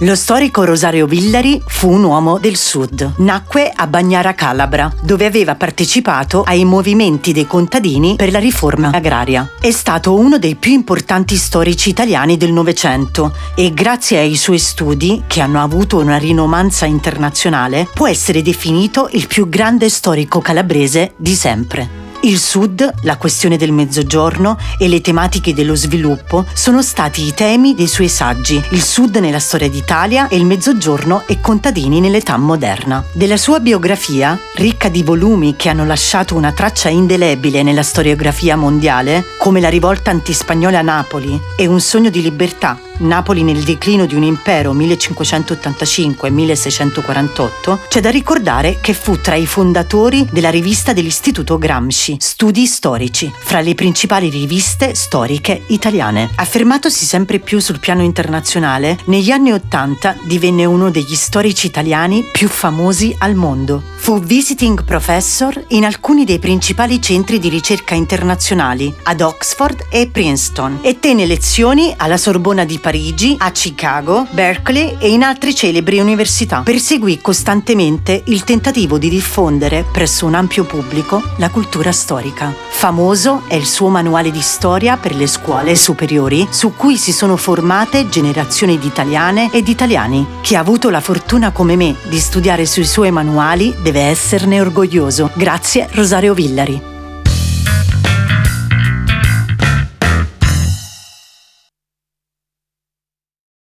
Lo storico Rosario Villari fu un uomo del sud. Nacque a Bagnara Calabra, dove aveva partecipato ai movimenti dei contadini per la riforma agraria. È stato uno dei più importanti storici italiani del Novecento e grazie ai suoi studi, che hanno avuto una rinomanza internazionale, può essere definito il più grande storico calabrese di sempre. Il Sud, la questione del mezzogiorno e le tematiche dello sviluppo sono stati i temi dei suoi saggi, il Sud nella storia d'Italia e il mezzogiorno e contadini nell'età moderna. Della sua biografia, ricca di volumi che hanno lasciato una traccia indelebile nella storiografia mondiale, come la rivolta antispagnola a Napoli e un sogno di libertà, Napoli nel declino di un impero 1585-1648, c'è da ricordare che fu tra i fondatori della rivista dell'Istituto Gramsci, Studi Storici, fra le principali riviste storiche italiane. Affermatosi sempre più sul piano internazionale, negli anni Ottanta divenne uno degli storici italiani più famosi al mondo. Fu visiting professor in alcuni dei principali centri di ricerca internazionali, ad Oxford e Princeton, e tenne lezioni alla Sorbona di Parigi, a Chicago, Berkeley e in altre celebri università. Perseguì costantemente il tentativo di diffondere presso un ampio pubblico la cultura storica. Famoso è il suo manuale di storia per le scuole superiori su cui si sono formate generazioni di italiane ed italiani. Chi ha avuto la fortuna come me di studiare sui suoi manuali deve esserne orgoglioso. Grazie Rosario Villari.